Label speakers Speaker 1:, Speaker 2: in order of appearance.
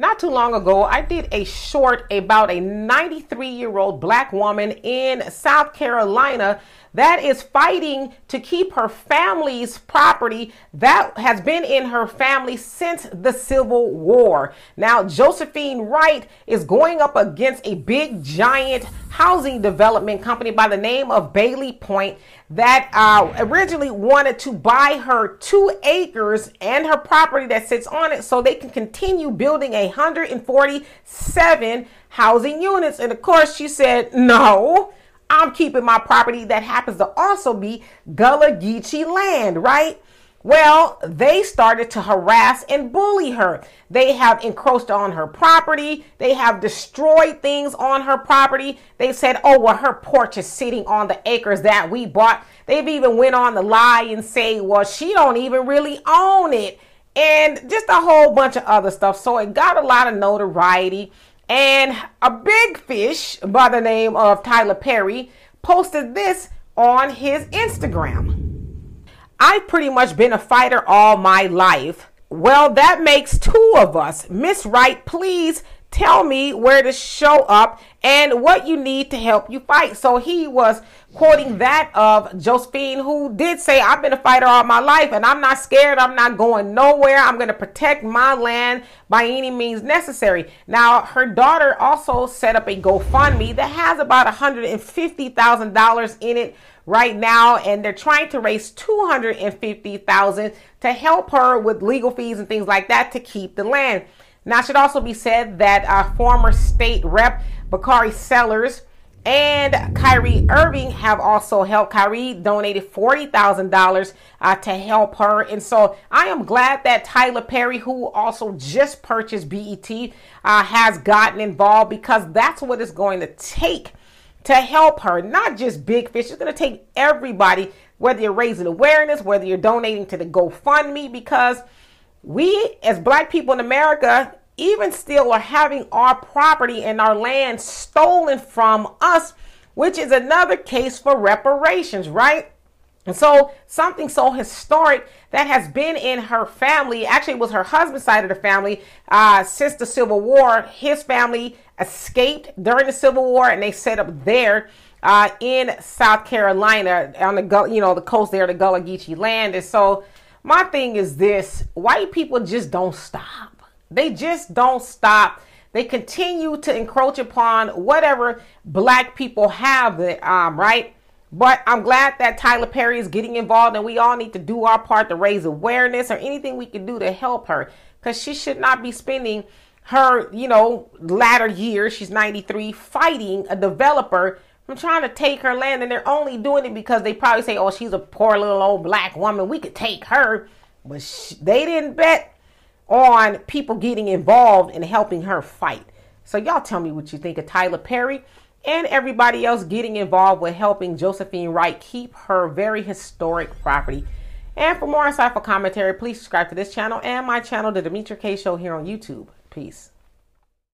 Speaker 1: Not too long ago, I did a short about a 93 year old black woman in South Carolina that is fighting to keep her family's property that has been in her family since the Civil War. Now, Josephine Wright is going up against a big giant housing development company by the name of Bailey Point that uh, originally wanted to buy her two acres and her property that sits on it so they can continue building 147 housing units. And of course, she said, no. I'm keeping my property that happens to also be Gullah Geechee land, right? Well, they started to harass and bully her. They have encroached on her property. They have destroyed things on her property. They said, "Oh, well, her porch is sitting on the acres that we bought." They've even went on the lie and say, "Well, she don't even really own it," and just a whole bunch of other stuff. So it got a lot of notoriety. And a big fish by the name of Tyler Perry posted this on his Instagram. I've pretty much been a fighter all my life. Well, that makes two of us. Miss Wright, please tell me where to show up and what you need to help you fight. So he was quoting that of Josephine, who did say, I've been a fighter all my life and I'm not scared. I'm not going nowhere. I'm going to protect my land by any means necessary. Now, her daughter also set up a GoFundMe that has about $150,000 in it right now and they're trying to raise 250,000 to help her with legal fees and things like that to keep the land. Now, it should also be said that uh, former state rep Bakari Sellers and Kyrie Irving have also helped. Kyrie donated $40,000 uh, to help her. And so I am glad that Tyler Perry, who also just purchased BET, uh, has gotten involved because that's what it's going to take to help her. Not just big fish, it's going to take everybody, whether you're raising awareness, whether you're donating to the GoFundMe, because we as black people in America even still are having our property and our land stolen from us, which is another case for reparations, right? And so something so historic that has been in her family, actually was her husband's side of the family, uh, since the Civil War. His family escaped during the Civil War and they set up there uh, in South Carolina on the, you know, the coast there, the Gullah Geechee land. And so my thing is this white people just don't stop. They just don't stop. They continue to encroach upon whatever black people have, um, right? But I'm glad that Tyler Perry is getting involved, and we all need to do our part to raise awareness or anything we can do to help her because she should not be spending her, you know, latter years, she's 93, fighting a developer from trying to take her land, and they're only doing it because they probably say, "Oh, she's a poor little old black woman. We could take her," but she, they didn't bet on people getting involved in helping her fight. So y'all tell me what you think of Tyler Perry and everybody else getting involved with helping Josephine Wright keep her very historic property. And for more insightful commentary, please subscribe to this channel and my channel, The Demetra Kaye Show, here on YouTube. Peace.